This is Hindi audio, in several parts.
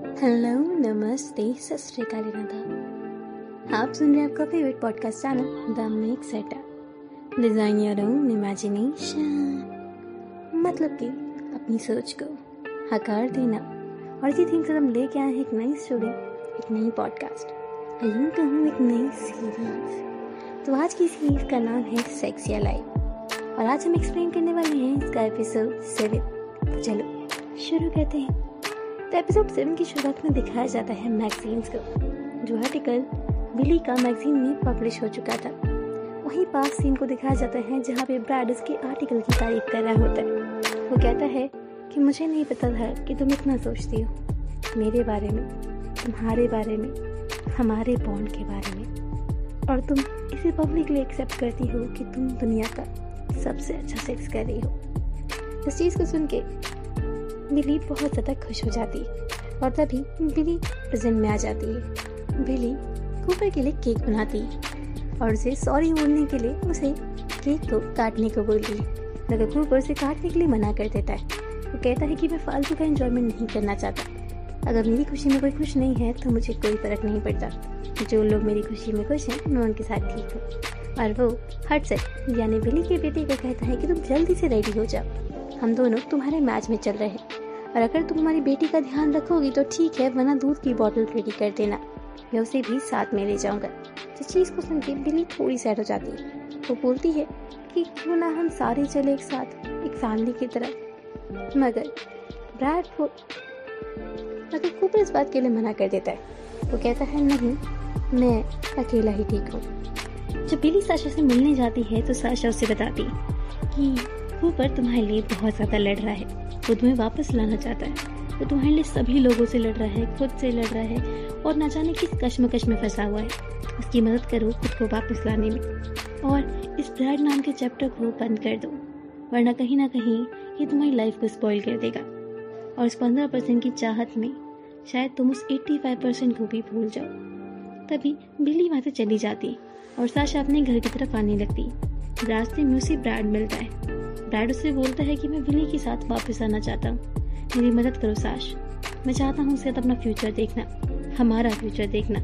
हेलो, नमस्ते, सत श्रीकाल आप सुन रहे हैं आपका favourite podcast channel the make setter design your own imagination मतलब कि अपनी सोच को आकार देना। और इसी से हम लेके आए हैं एक नई स्टोरी एक नई पॉडकास्ट यूँ कहूँ एक नई सीरीज़ तो आज की सीरीज़ का नाम है सेक्स या लाइफ और आज हम एक्सप्लेन करने वाले हैं इसका एपिसोड सेवन तो चलो, शुरू करते हैं। तो एपिसोड सेवन की शुरुआत में दिखाया जाता है मैगजीन्स को। जो आर्टिकल बिली का मैगजीन में पब्लिश हो चुका था। वहीं पास सीन को दिखाया जाता है जहाँ पे ब्रैड उसके आर्टिकल की तारीफ़ कर रहा होता है। वो कहता है कि मुझे नहीं पता था कि तुम इतना सोचती हो। मेरे बारे में, तुम्हारे बारे में, हमारे बॉन्ड के बारे में। और तुम इसे पब्लिकली एक्सेप्ट करती हो कि तुम दुनिया का सबसे अच्छा सेक्स कर रही हो। इस चीज़ को सुन के बिली बहुत ज़्यादा खुश हो जाती और तभी बिली प्रेजेंट में आ जाती। है बिली कूपर के लिए केक बनाती और उसे सॉरी बोलने के लिए उसे केक को काटने को बोलती। मगर कूपर उसे काटने के लिए मना कर देता है। वो कहता है कि मैं फालतू का एंजॉयमेंट नहीं करना चाहता। अगर मेरी खुशी में कोई खुश नहीं है तो मुझे कोई फ़र्क नहीं पड़ता। जो लोग मेरी खुशी में खुश हैं, मैं उनके साथ ठीक हूँ। और वो हट से, यानी बिली के बेटे को कहता है कि तुम जल्दी से रेडी हो जाओ। हम दोनों तुम्हारे मैच में चल रहे हैं। और अगर तुम हमारी बेटी का ध्यान रखोगी तो ठीक है, वरना दूध की बोतल रेडी कर देना। मैं उसे भी साथ में ले जाऊँगा। जिस चीज़ को सुन के थोड़ी सैड हो जाती है। वो बोलती है कि क्यों ना हम सारे चले एक साथ, एक फैमिली की तरह। मगर ब्रैड को, मगर कूपर इस बात के लिए मना कर देता है। वो कहता है, नहीं, मैं अकेला ही ठीक हूँ। जब बिली साशा से मिलने जाती है तो साशा उसे बताती कि कूपर तुम्हारे लिए बहुत ज़्यादा लड़ रहा है। वो तुम्हें वापस लाना चाहता है। वो तुम्हारे लिए सभी लोगों से लड़ रहा है, खुद से लड़ रहा है और ना जाने किस कश्मकश में फंसा हुआ है। उसकी मदद करो खुद को वापस लाने में। और इस ब्राड नाम के चैप्टर को बंद कर दो, वरना कहीं ना कहीं ये तुम्हारी लाइफ को स्पॉइल कर देगा। और उस पंद्रह परसेंट की चाहत में शायद तुम उस एट्टी फाइव परसेंट को भी भूल जाओ। तभी बिल्ली वहाँ से चली जाती और साशा अपने घर की तरफ़ आने लगती। रास्ते में उसे ब्राड मिलता है। ब्रैड उससे बोलता है कि मैं विली के साथ वापस आना चाहता हूँ। मेरी मदद करो, साश। मैं चाहता हूँ उसके साथ अपना फ्यूचर देखना, हमारा फ्यूचर देखना।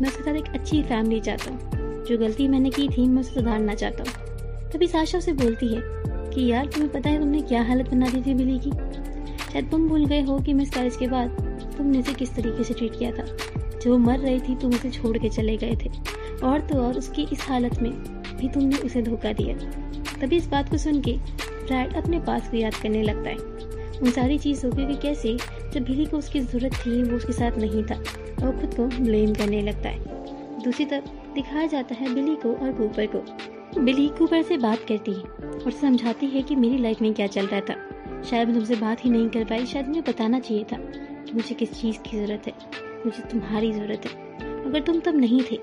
मैं उसके साथ एक अच्छी फैमिली चाहता हूँ, जो गलती मैंने की थी, मैं उसे सुधारना चाहता हूँ। तभी साशा उसे बोलती है कि, यार, तुम्हें पता है तुमने क्या हालत बना दी थी बिली की? शायद तुम भूल गए हो कि मिस कैरेज के बाद तुमने उसे किस तरीके से ट्रीट किया था। जब वो मर रही थी, तुम उसे छोड़ के चले गए थे। और तो और उसकी इस हालत में भी तुमने उसे धोखा दिया। तभी इस बात को सुन के ब्रैड अपने पास को याद करने लगता है। उन सारी चीज़ों को कि कैसे जब बिली को उसकी ज़रूरत थी, वो उसके साथ नहीं था और खुद को ब्लेम करने लगता है। दूसरी तरफ़ दिखाया जाता है बिली को और कूपर को। बिली कूपर से बात करती है और समझाती है कि मेरी लाइफ में क्या चल रहा था। शायद मैं तुमसे बात ही नहीं कर पाई, शायद मुझे बताना चाहिए था। कि मुझे किस चीज़ की ज़रूरत है? मुझे तुम्हारी ज़रूरत है। अगर तुम तब नहीं थे,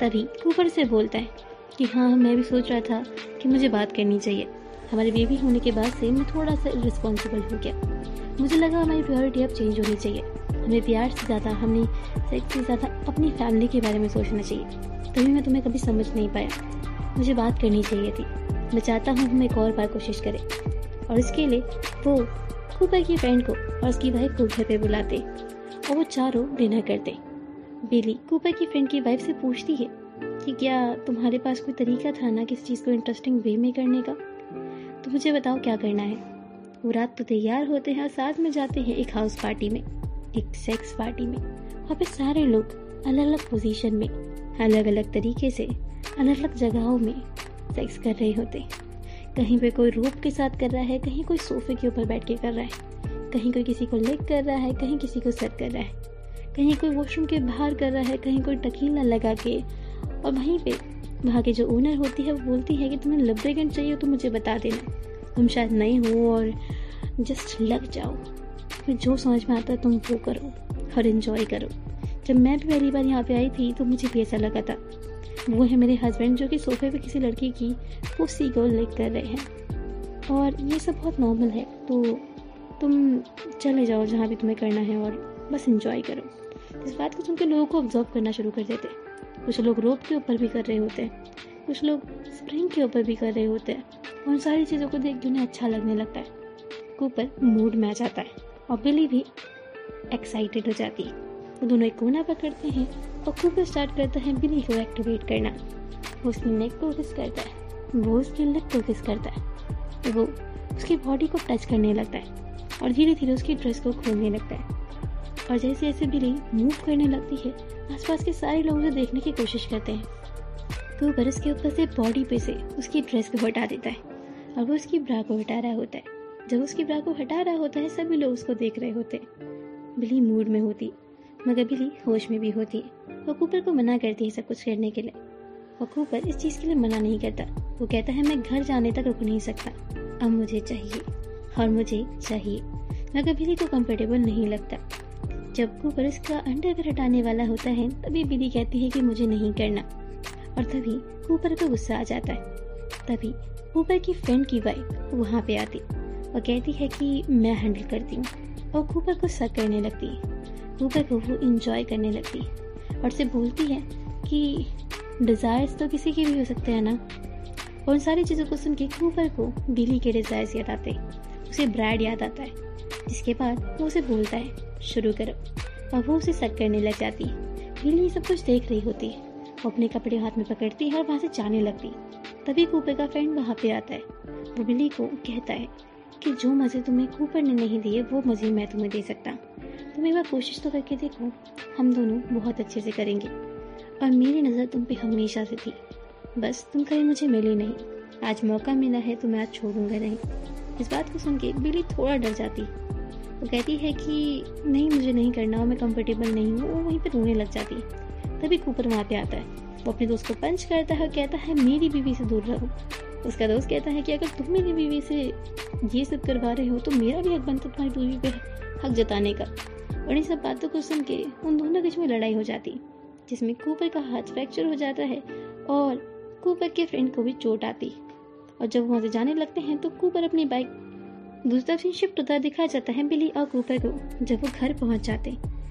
तभी कूपर से बोलता है कि हाँ मैं भी सोच रहा था कि मुझे बात करनी चाहिए। हमारे बेबी होने के बाद से मैं थोड़ा सा रिस्पॉन्सिबल हो गया। मुझे लगा हमारी प्रायोरिटी अब चेंज होनी चाहिए। हमें प्यार से ज़्यादा, हमने सेक्स से ज़्यादा अपनी फैमिली के बारे में सोचना चाहिए। तभी मैं तुम्हें कभी समझ नहीं पाया। मुझे बात करनी चाहिए थी। मैं चाहता हूँ हम एक और बार कोशिश करें। और इसके लिए वो कूपर की फ्रेंड को और उसकी वाइफ को घर पे बुलाते। और वो चारों डिनर करते। बिली कूपर की फ्रेंड की वाइफ से पूछती है कि क्या तुम्हारे पास कोई तरीका था ना किसी चीज़ को इंटरेस्टिंग वे में करने का? तो मुझे बताओ क्या करना है? वो रात तो तैयार होते हैं और साथ में जाते हैं एक हाउस पार्टी में, एक सेक्स पार्टी में, वहाँ पे सारे लोग अलग अलग पोजीशन में अलग अलग तरीके से अलग अलग जगहों में सेक्स कर रहे होते हैं। कहीं पे कोई रोप के साथ कर रहा है, कहीं कोई सोफे के ऊपर बैठ के कर रहा है, कहीं कोई किसी को लेग कर रहा है, कहीं किसी को सर कर रहा है, कहीं कोई वॉशरूम के बाहर कर रहा है, कहीं कोई टकीला लगा के और वहीं पे वहाँ की जो ओनर होती है, वो बोलती है कि तुम्हें लब्रेगेंट चाहिए तो मुझे बता देना। तुम शायद नए हो और जस्ट लग जाओ। फिर जो समझ में आता है, तुम वो करो और इन्जॉय करो। जब मैं भी पहली बार यहाँ पे आई थी तो मुझे भी ऐसा लगा था। वो है मेरे हस्बैंड जो कि सोफे पे किसी लड़की की पुस्सी को लिक कर रहे हैं। और ये सब बहुत नॉर्मल है तो तुम चले जाओ जहाँ भी तुम्हें करना है और बस इंजॉय करो। इस बात को सुन के लोगों को ऑब्ज़र्व करना शुरू कर देते। कुछ लोग रोप के ऊपर भी कर रहे होते हैं, कुछ लोग स्प्रिंग के ऊपर भी कर रहे होते हैं, उन सारी चीज़ों को देख के उन्हें अच्छा लगने लगता है। कूपर मूड में आ जाता है और बिली भी एक्साइटेड हो जाती है। वो दोनों एक कोना पकड़ते हैं और कूपर स्टार्ट करता है बिली को एक्टिवेट करना। वो उसकी नेक को किस करता है, वो उसकी नेक को किस करता है, वो उसकी बॉडी को टच करने लगता है और धीरे धीरे उसकी ड्रेस को खोलने लगता है। और जैसे जैसे बिली मूव करने लगती है। आसपास के सारे लोग उसे देखने की कोशिश करते हैं। तो ऊपर उसके ऊपर से बॉडी पे से उसकी ड्रेस को हटा देता है। और वो उसकी ब्रा को हटा रहा होता है। जब उसकी ब्रा को हटा रहा होता है, सभी लोग उसको देख रहे होते बिली मूड में होती, मगर बिली होश में भी होती है। वो कूपर को मना करती है सब कुछ करने के लिए। और कूपर इस चीज़ के लिए मना नहीं करता। वो कहता है, मैं घर जाने तक रुक नहीं सकता। अब मुझे चाहिए, और मुझे चाहिए। मगर बिली को कंफर्टेबल नहीं लगता। जब कूपर इसका अंडरवेयर हटाने वाला होता है, तभी बिली कहती है कि मुझे नहीं करना। और तभी कूपर को गुस्सा आ जाता है। तभी कूपर की फ्रेंड की वाइफ वहाँ पे आती और कहती है कि मैं हैंडल करती हूँ और कूपर को सक करने लगती है। कूपर को वो इंजॉय करने लगती है और से बोलती है कि डिज़ायर्स तो किसी के भी हो सकते हैं ना। और उन सारी चीज़ों को सुन के कूपर को बिली के डिज़ायर्स याद आते उसे ब्रैड याद आता है। जिसके बाद वो उसे बोलता है, शुरू करो। और वो उसे सक करने लग जाती है। बिली सब कुछ देख रही होती है। वो अपने कपड़े हाथ में पकड़ती है और वहाँ से जाने लगती तभी कूपर का फ्रेंड वहाँ पे आता है। वो बिली को कहता है कि जो मज़े तुम्हें कूपर ने नहीं दिए, वो मज़े मैं तुम्हें दे सकता। तुम एक बार कोशिश तो करके देखो, हम दोनों बहुत अच्छे से करेंगे। और मेरी नज़र तुम पे हमेशा से थी। बस तुम कहीं मुझे मिली नहीं। आज मौका मिला है तो मैं आज छोड़ूँगा नहीं। इस बात को सुन के बिली थोड़ा डर जाती। वो कहती है कि, नहीं, मुझे नहीं करना, मैं कंफर्टेबल नहीं हूँ। वो वहीं पर रोने लग जाती। तभी कूपर वहाँ पे आता है। वो अपने दोस्त को पंच करता है और कहता है, मेरी बीवी से दूर रहो। उसका दोस्त कहता है कि, अगर तुम मेरी बीवी से ये सब करवा रहे हो तो मेरा भी हक बनता तुम्हारी बीवी पे हक जताने का। और इन सब बातों को सुन के उन दोनों के बीच में लड़ाई हो जाती, जिसमें कूपर का हाथ फ्रैक्चर हो जाता है और कूपर के फ्रेंड को भी चोट आती। और जब वहाँ से जाने लगते हैं तो कूपर अपनी बाइक दूसरी तरफ़ शिफ्ट होता दिखाया जाता है बिली और कूपर को जब वो घर पहुँच जाते।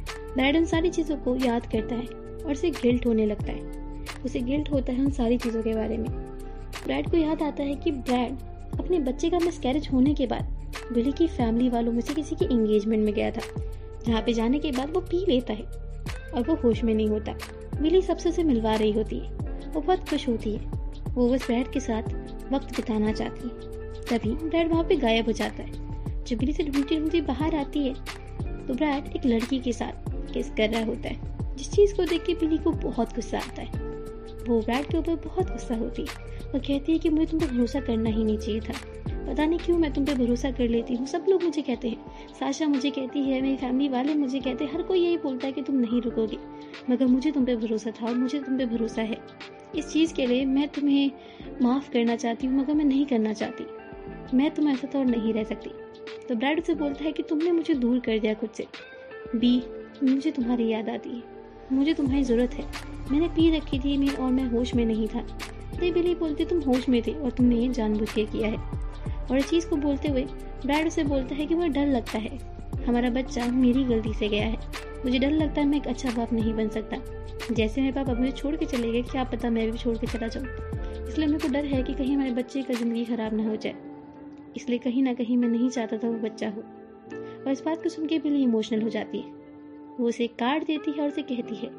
ब्रैड उन सारी चीज़ों को याद करता है और उसे गिल्ट होने लगता है। उसे गिल्ट होता है उन सारी चीज़ों के बारे में। ब्रैड को याद आता है कि ब्रैड अपने बच्चे का मिसकैरेज होने के बाद बिली की फैमिली वालों में से किसी की एंगेजमेंट में गया था। जहाँ पे जाने के बाद वो पी लेता है और वो होश में नहीं होता। बिली सबसे उसे मिलवा रही होती है। वो बहुत खुश होती है। वो बस ब्रैड के साथ वक्त बिताना चाहती है। तभी ब्रैड वहाँ पे गायब हो जाता है। जब बिली से ढूंढती ढूंढती बाहर आती है तो ब्रैड एक लड़की के साथ किस कर रहा होता है, जिस चीज़ को देख के बिली को बहुत गुस्सा आता है। वो ब्रैड के ऊपर बहुत गुस्सा होती है और कहती है कि मुझे तुम पर भरोसा करना ही नहीं चाहिए था। पता नहीं क्यों मैं तुम पे भरोसा कर लेती हूँ। सब लोग मुझे कहते हैं। साशा मुझे कहती है, मेरी फैमिली वाले मुझे कहते हैं। हर कोई यही बोलता है कि तुम नहीं रुकोगे। मगर मुझे तुम पे भरोसा था और मुझे तुम पे भरोसा है। इस चीज़ के लिए मैं तुम्हें माफ़ करना चाहती हूँ, मगर मैं नहीं करना चाहती। मैं तुम ऐसा तो और नहीं रह सकती। तो ब्रैड उसे बोलता है कि तुमने मुझे दूर कर दिया खुद से। बी, मुझे तुम्हारी याद आती है। मुझे तुम्हारी ज़रूरत है। मैंने पी रखी थी मैं और मैं होश में नहीं था। ते बिली बोलती, तुम होश में थे और तुमने ये जानबूझ के किया है। और इस चीज़ को बोलते हुए ब्रैड उसे बोलता है कि मुझे डर लगता है। हमारा बच्चा मेरी गलती से गया है। मुझे डर लगता है मैं एक अच्छा बाप नहीं बन सकता। जैसे मेरे पापा मुझे छोड़ के चले गए, क्या पता मैं भी छोड़ के चला जाऊँ? इसलिए मेरे को डर है कि कहीं हमारे बच्चे का ज़िंदगी ख़राब ना हो जाए। इसलिए कहीं ना कहीं मैं नहीं चाहता था वो बच्चा हो। और इस बात को सुन के बिली इमोशनल हो जाती है। वो उसे काट देती है और उसे कहती है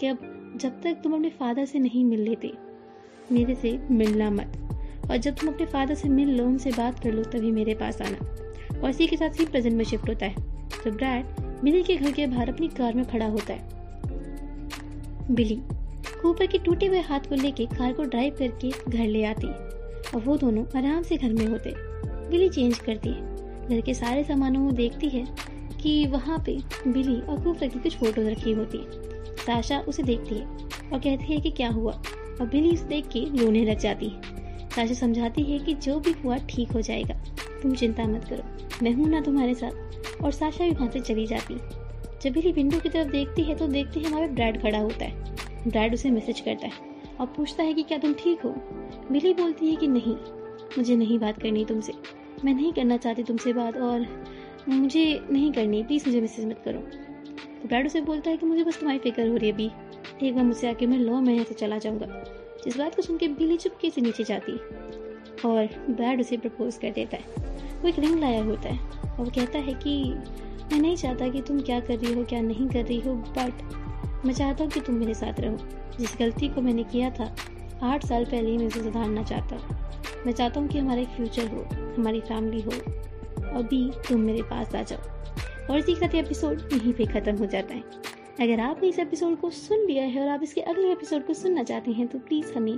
कि अब जब तक तुम अपने फादर से नहीं मिल लेते, मेरे से मिलना मत। और जब तुम अपने फादर से मिल लो, उनसे बात कर लो, तभी मेरे पास आना। और इसी के साथ ही प्रेजेंट में शिफ्ट होता है। तो ब्रैड बिली के घर के बाहर अपनी कार में खड़ा होता है। बिली, कूपर के टूटे हुए हाथ को लेके कार को ड्राइव करके घर ले आती है और वो दोनों आराम से घर में होते बिली चेंज करती है। घर के सारे सामानों को देखती है कि वहाँ पे बिली और कूपर की कुछ फ़ोटोज़ रखी होती है। साशा उसे देखती है और कहती है कि क्या हुआ? और बिली उसे देख के रोने लग जाती है। साशा समझाती है कि जो भी हुआ ठीक हो जाएगा। तुम चिंता मत करो। मैं हूँ ना तुम्हारे साथ। और साशा भी वहाँ से चली जाती। जब बिली विंडो की तरफ़ देखती है तो देखती है वहाँ पे ब्रैड खड़ा होता है। ब्रैड उसे मैसेज करता है और पूछता है कि क्या तुम ठीक हो? बिली बोलती है कि नहीं। मुझे नहीं बात करनी तुमसे। मैं नहीं करना चाहती तुमसे बात और मुझे नहीं करनी। प्लीज़ मुझे मैसेज मत करो। तो ब्रैड उसे बोलता है कि मुझे बस तुम्हारी फ़िक्र हो रही है अभी। एक बार मुझसे आके मिल लो मैं यहाँ से चला जाऊँगा। जिस बात को सुन के बिली चुपके से नीचे जाती। और ब्रैड उसे प्रपोज कर देता है। वो एक रिंग लाया होता है। और वो कहता है कि, मैं नहीं चाहता कि तुम क्या कर रही हो, क्या नहीं कर रही हो बट मैं चाहता हूँ कि तुम मेरे साथ रहो। जिस गलती को मैंने किया था, आठ साल पहले ही मैं उसे सुधारना चाहता हूँ। मैं चाहता हूँ कि हमारा एक फ्यूचर हो, हमारी फैमिली हो, और अभी तुम मेरे पास आ जाओ। और इसी का एपिसोड यहीं पे ख़त्म हो जाता है। अगर आपने इस एपिसोड को सुन लिया है और आप इसके अगले एपिसोड को सुनना चाहते हैं तो प्लीज़ हमें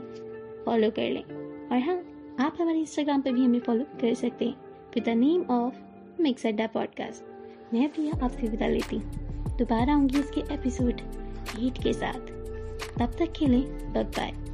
फॉलो कर लें। और हाँ आप हमारे इंस्टाग्राम पर भी हमें फॉलो कर सकते हैं। With the name of mix adda podcast मैं प्रिया आपसे विदा लेती दोबारा आऊँगी इसके एपिसोड एट के साथ। तब तक के लिए बाय बाय